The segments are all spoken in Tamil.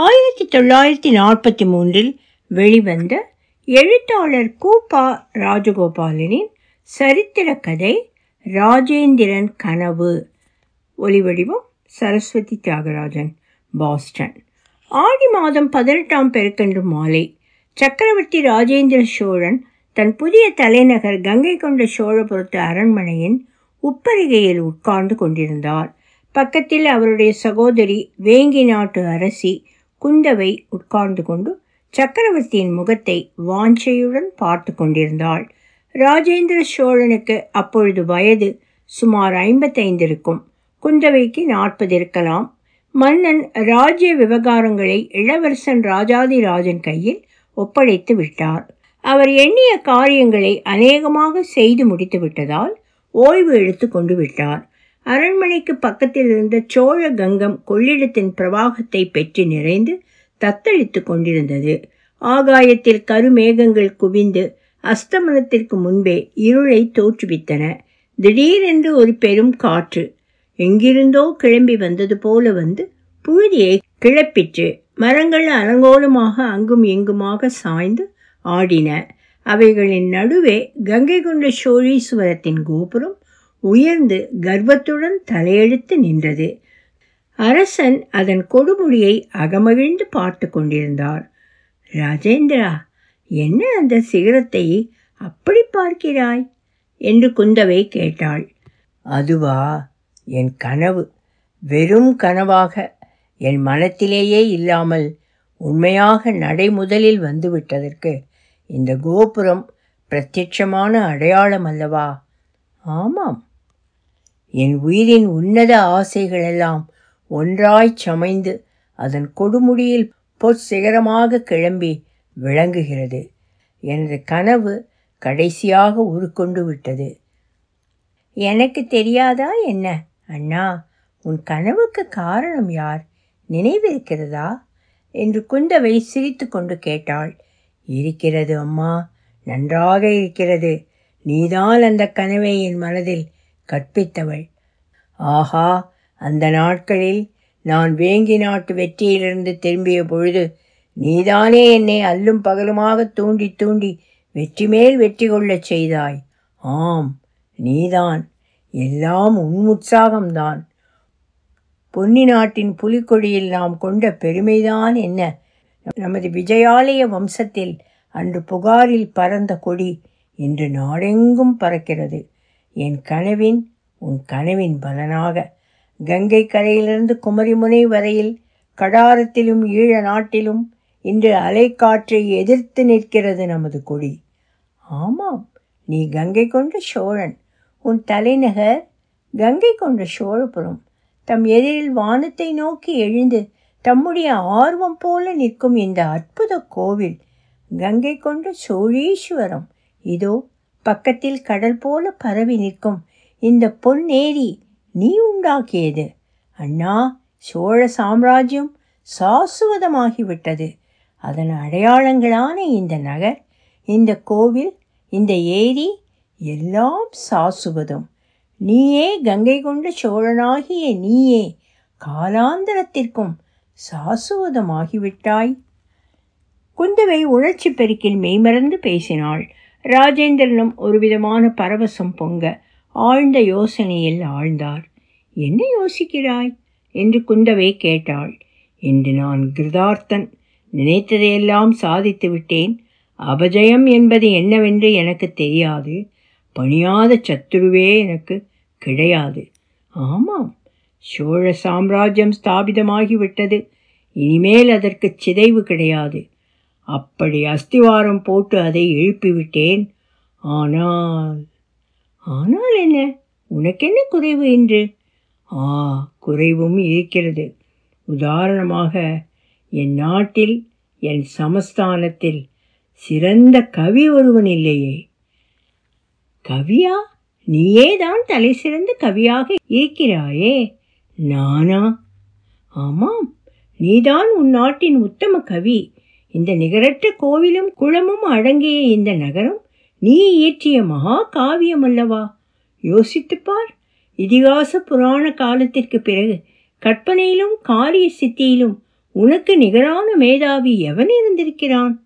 ஆயிரத்தி தொள்ளாயிரத்தி நாற்பத்தி மூன்றில் வெளிவந்த எழுத்தாளர் கூபா ராஜகோபாலனின் சரித்திர கதை ராஜேந்திரன் கனவு. ஒலிவடிவம் சரஸ்வதி தியாகராஜன் பாஸ்டன். ஆடி மாதம் பதினெட்டாம் பெருக்கன்று மாலை சக்கரவர்த்தி ராஜேந்திர சோழன் தன் புதிய தலைநகர் கங்கை கொண்ட சோழபுரத்து அரண்மனையின் உப்பரிகையில் உட்கார்ந்து கொண்டிருந்தார். பக்கத்தில் அவருடைய சகோதரி வேங்கி நாட்டு அரசி குந்தவை உட்கார்ந்து கொண்டு சக்கரவர்த்தியின் முகத்தை வாஞ்சையுடன் பார்த்து கொண்டிருந்தாள். ராஜேந்திர சோழனுக்கு அப்பொழுது வயது சுமார் ஐம்பத்தைந்து இருக்கும். குந்தவைக்கு நாற்பது இருக்கலாம். மன்னன் ராஜ்ய விவகாரங்களை இளவரசன் ராஜாதிராஜன் கையில் ஒப்படைத்து விட்டார். அவர் எண்ணிய காரியங்களை அநேகமாக செய்து முடித்து விட்டதால் ஓய்வு எடுத்து கொண்டு விட்டார். அரண்மனைக்கு பக்கத்தில் இருந்த சோழ கங்கம் கொள்ளிடத்தின் பிரவாகத்தை பெற்று நிறைந்து தத்தளித்து கொண்டிருந்தது. ஆகாயத்தில் கருமேகங்கள் குவிந்து அஸ்தமனத்திற்கு முன்பே இருளை தோற்றுவித்தன. திடீரென்று ஒரு பெரும் காற்று எங்கிருந்தோ கிளம்பி வந்தது போல வந்து புழுதியை கிளப்பிற்று. மரங்கள் அலங்கோலமாக அங்கும் இங்குமாக சாய்ந்து ஆடின. அவைகளின் நடுவே கங்கை கொண்ட சோழீஸ்வரத்தின் கோபுரம் உயர்ந்து கர்வத்துடன் தலையெடுத்து நின்றது. அரசன் அதன் கொடுமுடியை அகமகிழ்ந்து பார்த்து கொண்டிருந்தார். ராஜேந்திரா என்ன அந்த சிகரத்தை அப்படி பார்க்கிறாய்? என்று குந்தவை கேட்டாள். அதுவா என் கனவு. வெறும் கனவாக என் மனத்திலேயே இல்லாமல் உண்மையாக நடைமுதலில் வந்துவிட்டதற்கு இந்த கோபுரம் பிரத்யட்சமான அடையாளம் அல்லவா? ஆமாம். என் உயிரின் உன்னத ஆசைகளெல்லாம் ஒன்றாய் சமைந்து அதன் கொடுமுடியில் பொற்சிகரமாக கிளம்பி விளங்குகிறது. எனது கனவு கடைசியாக உருக்கொண்டு விட்டது. எனக்கு தெரியாதா என்ன? அண்ணா உன் கனவுக்கு காரணம் யார்? நினைவிருக்கிறதா? என்று குந்தவை சிரித்து கொண்டு கேட்டாள். இருக்கிறது அம்மா. நன்றாக இருக்கிறது. நீதான் அந்த கனவை என் மனதில் கற்பித்தவள். ஆஹா அந்த நாட்களில் நான் வேங்கி நாட்டு வெற்றியிலிருந்து திரும்பிய பொழுது நீதானே என்னை அல்லும் பகலுமாக தூண்டி தூண்டி வெற்றி மேல் வெற்றி கொள்ளச் செய்தாய். ஆம் நீதான். எல்லாம் உன் உற்சாகம்தான். பொன்னி நாட்டின் புலிக்கொடியில் நாம் கொண்ட பெருமைதான் என்ன? நமது விஜயாலய வம்சத்தில் அன்று புகாரில் பறந்த கொடி இன்று நாடெங்கும் பறக்கிறது. என் கனவின் உன் கனவின் பலனாக. கங்கை கரையிலிருந்து குமரிமுனை வரையில் கடாரத்திலும் ஈழ நாட்டிலும் இன்று அலைக்காற்றை எதிர்த்து நிற்கிறது நமது கொடி. ஆமாம் நீ கங்கை கொண்ட சோழன். உன் தலைநகர் கங்கை கொண்ட சோழபுரம். தம் எதிரில் வானத்தை நோக்கி எழுந்து தம்முடைய ஆர்வம் போல நிற்கும் இந்த அற்புத கோவில் கங்கை கொண்ட சோழீஸ்வரம். இதோ பக்கத்தில் கடல் போல பரவி நிற்கும். இந்த பொன்னேரி நீ உண்டாக்கியது. அண்ணா சோழ சாம்ராஜ்யம் சாசுவதமாகிவிட்டது. அதன் அடையாளங்களான இந்த நகர் இந்த கோவில் இந்த ஏரி எல்லாம் சாசுவதம். நீயே கங்கை கொண்ட சோழனாகிய நீயே காலாந்தரத்திற்கும் சாசுவதமாகிவிட்டாய். குந்தவை உணர்ச்சி பெருக்கில் மெய்மறந்து பேசினாள். ராஜேந்திரனும் ஒருவிதமான பரவசம் பொங்க ஆழ்ந்த யோசனையில் ஆழ்ந்தார். என்ன யோசிக்கிறாய்? என்று குந்தவை கேட்டாள். இன்று நான் கிருதார்த்தன். நினைத்ததையெல்லாம் சாதித்து விட்டேன். அபஜயம் என்பது என்னவென்று எனக்கு தெரியாது. பணியாத சத்துருவே எனக்கு கிடையாது. ஆமாம். சோழ சாம்ராஜ்யம் ஸ்தாபிதமாகிவிட்டது. இனிமேல் அதற்கு சிதைவு கிடையாது. அப்படி அஸ்திவாரம் போட்டு அதை எழுப்பிவிட்டேன். ஆனால் ஆனால் என்ன? உனக்கென்ன குறைவு என்று? ஆ குறைவும் இருக்கிறது. உதாரணமாக என் நாட்டில் என் சமஸ்தானத்தில் சிறந்த கவி ஒருவன் இல்லையே. கவியா? நீயே தான் தலை சிறந்த கவியாக இருக்கிறாயே. நானா? ஆமாம் நீதான் உன் நாட்டின் உத்தம கவி. இந்த நிகரற்ற கோவிலும் குளமும் அடங்கிய இந்த நகரம் நீ இயற்றிய மகா காவியம் அல்லவா? யோசித்துப் பார். இதிகாச புராண காலத்திற்கு பிறகு கற்பனையிலும் காரிய சித்தியிலும் உனக்கு நிகரான மேதாவி எவன் இருந்திருக்கிறான்?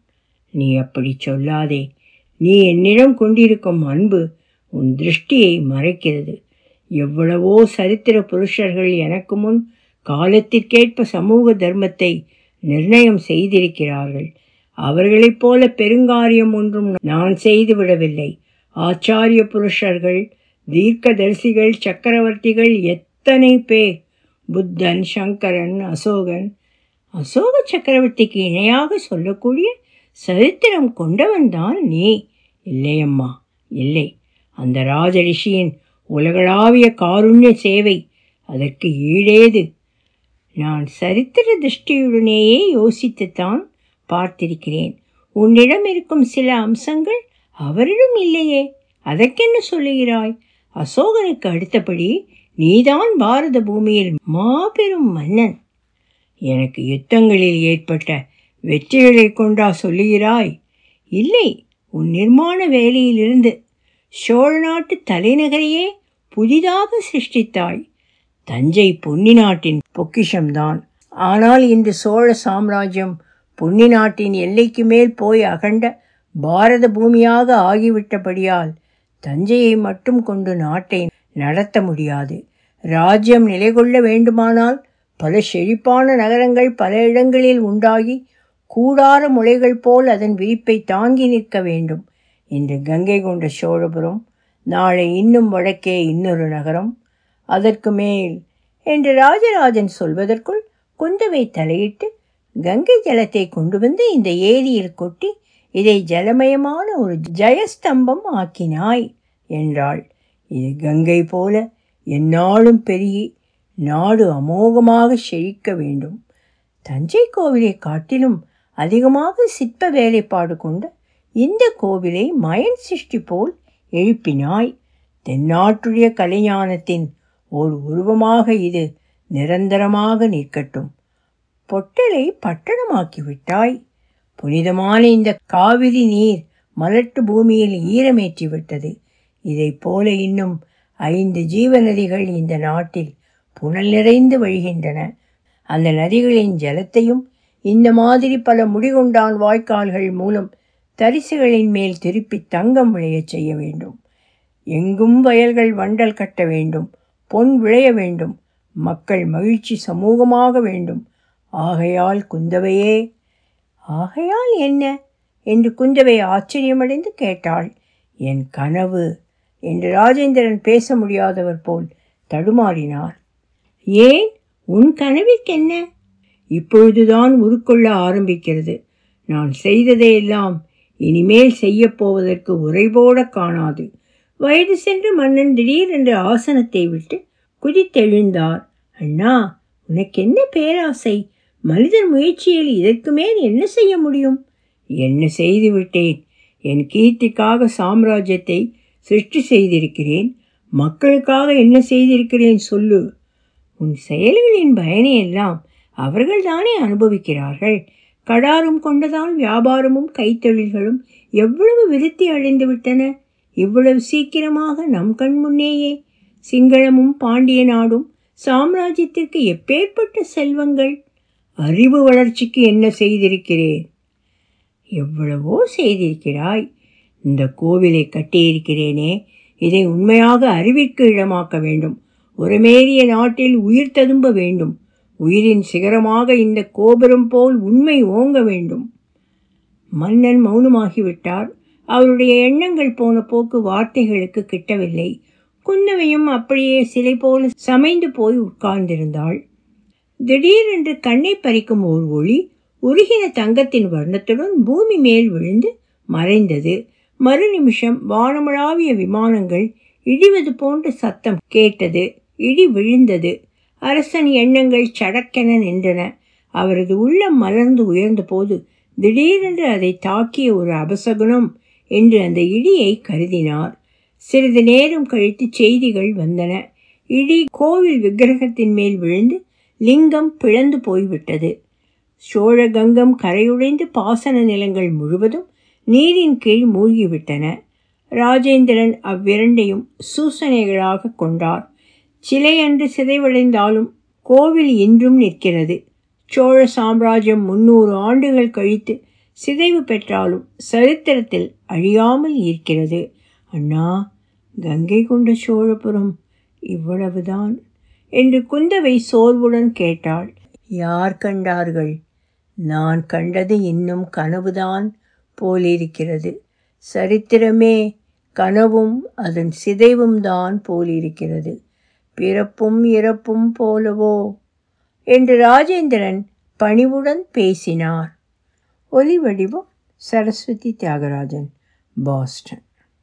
நீ அப்படி சொல்லாதே. நீ என்னிடம் கொண்டிருக்கும் அன்பு உன் திருஷ்டியை மறைக்கிறது. எவ்வளவோ சரித்திர புருஷர்கள் எனக்கு முன் காலத்திற்கேற்ப சமூக தர்மத்தை நிர்ணயம் செய்திருக்கிறார்கள். அவர்களைப் போல பெருங்காரியம் ஒன்றும் நான் செய்துவிடவில்லை. ஆச்சாரிய புருஷர்கள் தீர்க்கதரிசிகள் சக்கரவர்த்திகள் எத்தனை பேர்? புத்தன் சங்கரன் அசோகன். அசோக சக்கரவர்த்திக்கு இணையாக சொல்லக்கூடிய சரித்திரம் கொண்டவன்தான் நீ. இல்லையம்மா இல்லை. அந்த ராஜரிஷியின் உலகளாவிய காருண்ய சேவை அதற்கு ஈடேது. நான் சரித்திர திருஷ்டியுடனேயே யோசித்துத்தான் பார்த்திருக்கிறேன். உன்னிடம் இருக்கும் சில அம்சங்கள் அவரிடம் இல்லையே. அதற்கென்ன சொல்லுகிறாய்? அசோகனுக்கு அடுத்தபடி நீதான் பாரத பூமியில் மாபெரும் மன்னன். எனக்கு யுத்தங்களில் ஏற்பட்ட வெற்றிகளை கொண்டா சொல்லுகிறாய்? இல்லை உன் நிர்மாண வேலையிலிருந்து. சோழ நாட்டு தலைநகரையே புதிதாக சிருஷ்டித்தாய். தஞ்சை பொன்னி நாட்டின் பொக்கிஷம்தான். ஆனால் இன்று சோழ சாம்ராஜ்யம் பொன்னி நாட்டின் எல்லைக்கு மேல் போய் அகண்ட பாரத பூமியாக ஆகிவிட்டபடியால் தஞ்சையை மட்டும் கொண்டு நாட்டை நடத்த முடியாது. ராஜ்யம் நிலை கொள்ள வேண்டுமானால் பல செழிப்பான நகரங்கள் பல இடங்களில் உண்டாகி கூடார முளைகள் போல் அதன் விரிப்பை தாங்கி நிற்க வேண்டும். இன்று கங்கை கொண்ட சோழபுரம் நாளை இன்னும் வடக்கே இன்னொரு நகரம் அதற்கு மேல் என்று ராஜராஜன் சொல்வதற்குள் குந்தவை தலையிட்டு கங்கை ஜலத்தை கொண்டு வந்து இந்த ஏரியில் கொட்டி இதை ஜலமயமான ஒரு ஜெயஸ்தம்பம் ஆக்கினாய் என்றாள். இது கங்கை போல எந்நாளும் பெருகி நாடு அமோகமாக செழிக்க வேண்டும். தஞ்சை கோவிலை காட்டிலும் அதிகமாக சிற்ப வேலைப்பாடு கொண்ட இந்த கோவிலை மயன் சிருஷ்டி போல் எழுப்பினாய். தென்னாட்டுடைய கலைஞானத்தின் ஓர் உருவமாக இது நிரந்தரமாக நிற்கட்டும். பொட்டலை பட்டணமாக்கிவிட்டாய். புனிதமான இந்த காவிரி நீர் மலட்டு பூமியில் ஈரமேற்றி விட்டது இதைப் போல இன்னும் ஐந்து ஜீவ நதிகள் இந்த நாட்டில் புனல் நிறைந்து வழிகின்றன. அந்த நதிகளின் ஜலத்தையும் இந்த மாதிரி பல முடிகொண்டான் வாய்க்கால்கள் மூலம் தரிசுகளின் மேல் திருப்பி தங்கம் விளையச் செய்ய வேண்டும். எங்கும் வயல்கள் வண்டல் கட்ட வேண்டும். பொன் விளைய வேண்டும். மக்கள் மகிழ்ச்சி சமூகமாக வேண்டும். ஆகையால் குந்தவையே. ஆகையால் என்ன? என்று குந்தவை ஆச்சரியமடைந்து கேட்டாள். என் கனவு என்று ராஜேந்திரன் பேச முடியாதவர் போல் தடுமாறினார். ஏன்? உன் கனவிற்கென்ன? இப்பொழுதுதான் உருக்கொள்ள ஆரம்பிக்கிறது. நான் செய்ததையெல்லாம் இனிமேல் செய்யப்போவதற்கு உரைபோட காணாது. வயது சென்று மன்னன் திடீரென்று ஆசனத்தை விட்டு குதித்தெழுந்தார். அண்ணா உனக்கு என்ன பேராசை? மனிதர் முயற்சியில் இதற்கு மேல் என்ன செய்ய முடியும்? என்ன செய்து விட்டேன். என் கீர்த்திக்காக சாம்ராஜ்யத்தை சிருஷ்டி செய்திருக்கிறேன். மக்களுக்காக என்ன செய்திருக்கிறேன் சொல்லு. உன் செயல்களின் பயனை எல்லாம் அவர்கள்தானே அனுபவிக்கிறார்கள். கடாரும் கொண்டதால் வியாபாரமும் கைத்தொழில்களும் எவ்வளவு விருத்தி அடைந்து விட்டன? இவ்வளவு சீக்கிரமாக நம் கண் முன்னேயே சிங்களமும் பாண்டிய நாடும் சாம்ராஜ்யத்திற்கு எப்பேற்பட்ட செல்வங்கள்? அறிவு வளர்ச்சிக்கு என்ன செய்திருக்கிறேன்? எவ்வளவோ செய்திருக்கிறாய். இந்த கோவிலை கட்டியிருக்கிறேனே. இதை உண்மையாக அறிவிற்கு இடமாக்க வேண்டும். உரமேறிய நாட்டில் உயிர் ததும்ப வேண்டும். உயிரின் சிகரமாக இந்த கோபுரம் போல் உண்மை ஓங்க வேண்டும். மன்னன் மௌனமாகிவிட்டார். அவருடைய எண்ணங்கள் போன போக்கு வார்த்தைகளுக்கு கிட்டவில்லை. குந்தவையும் அப்படியே சிலை போல சமைந்து போய் உட்கார்ந்திருந்தாள். திடீரென்று கண்ணை பறிக்கும் ஓர் ஒளி உருகின தங்கத்தின் வர்ணத்துடன் பூமி மேல் விழுந்து மறைந்தது. மறு நிமிஷம் வானமளாவிய விமானங்கள் இடிவது போன்ற சத்தம் கேட்டது. இடி விழுந்தது. அரசன் எண்ணங்கள் சடக்கென நின்றன. அவரது உள்ளம் மலர்ந்து உயர்ந்த போது திடீரென்று அதை தாக்கிய ஒரு அபசகுணம் என்று அந்த இடியை கருதினார். சிறிது நேரம் கழித்து செய்திகள் வந்தன. இடி கோவில் விக்கிரகத்தின் மேல் விழுந்து லிங்கம் பிளந்து போய்விட்டது. சோழகங்கம் கரையுடைந்து பாசன நிலங்கள் முழுவதும் நீரின் கீழ் மூழ்கிவிட்டன. ராஜேந்திரன் அவ்விரண்டையும் சூசனைகளாக கொண்டார். சிலையன்று சிதைவடைந்தாலும் கோவில் இன்றும் நிற்கிறது. சோழ சாம்ராஜ்யம் முன்னூறு ஆண்டுகள் கழித்து சிதைவு பெற்றாலும் சரித்திரத்தில் அழியாமல் இருக்கிறது. அண்ணா கங்கை கொண்ட சோழபுரம் இவ்வளவுதான் என்று குந்தவை சோர்வுடன் கேட்டாள். யார் கண்டார்கள்? நான் கண்டது இன்னும் கனவுதான் போலிருக்கிறது. சரித்திரமே கனவும் அதன் சிதைவும் தான் போலிருக்கிறது. பிறப்பும் இறப்பும் போலவோ? என்று ராஜேந்திரன் பணிவுடன் பேசினார். ஒலி வடிவம் சரஸ்வதி தியாகராஜன் பாஸ்டன்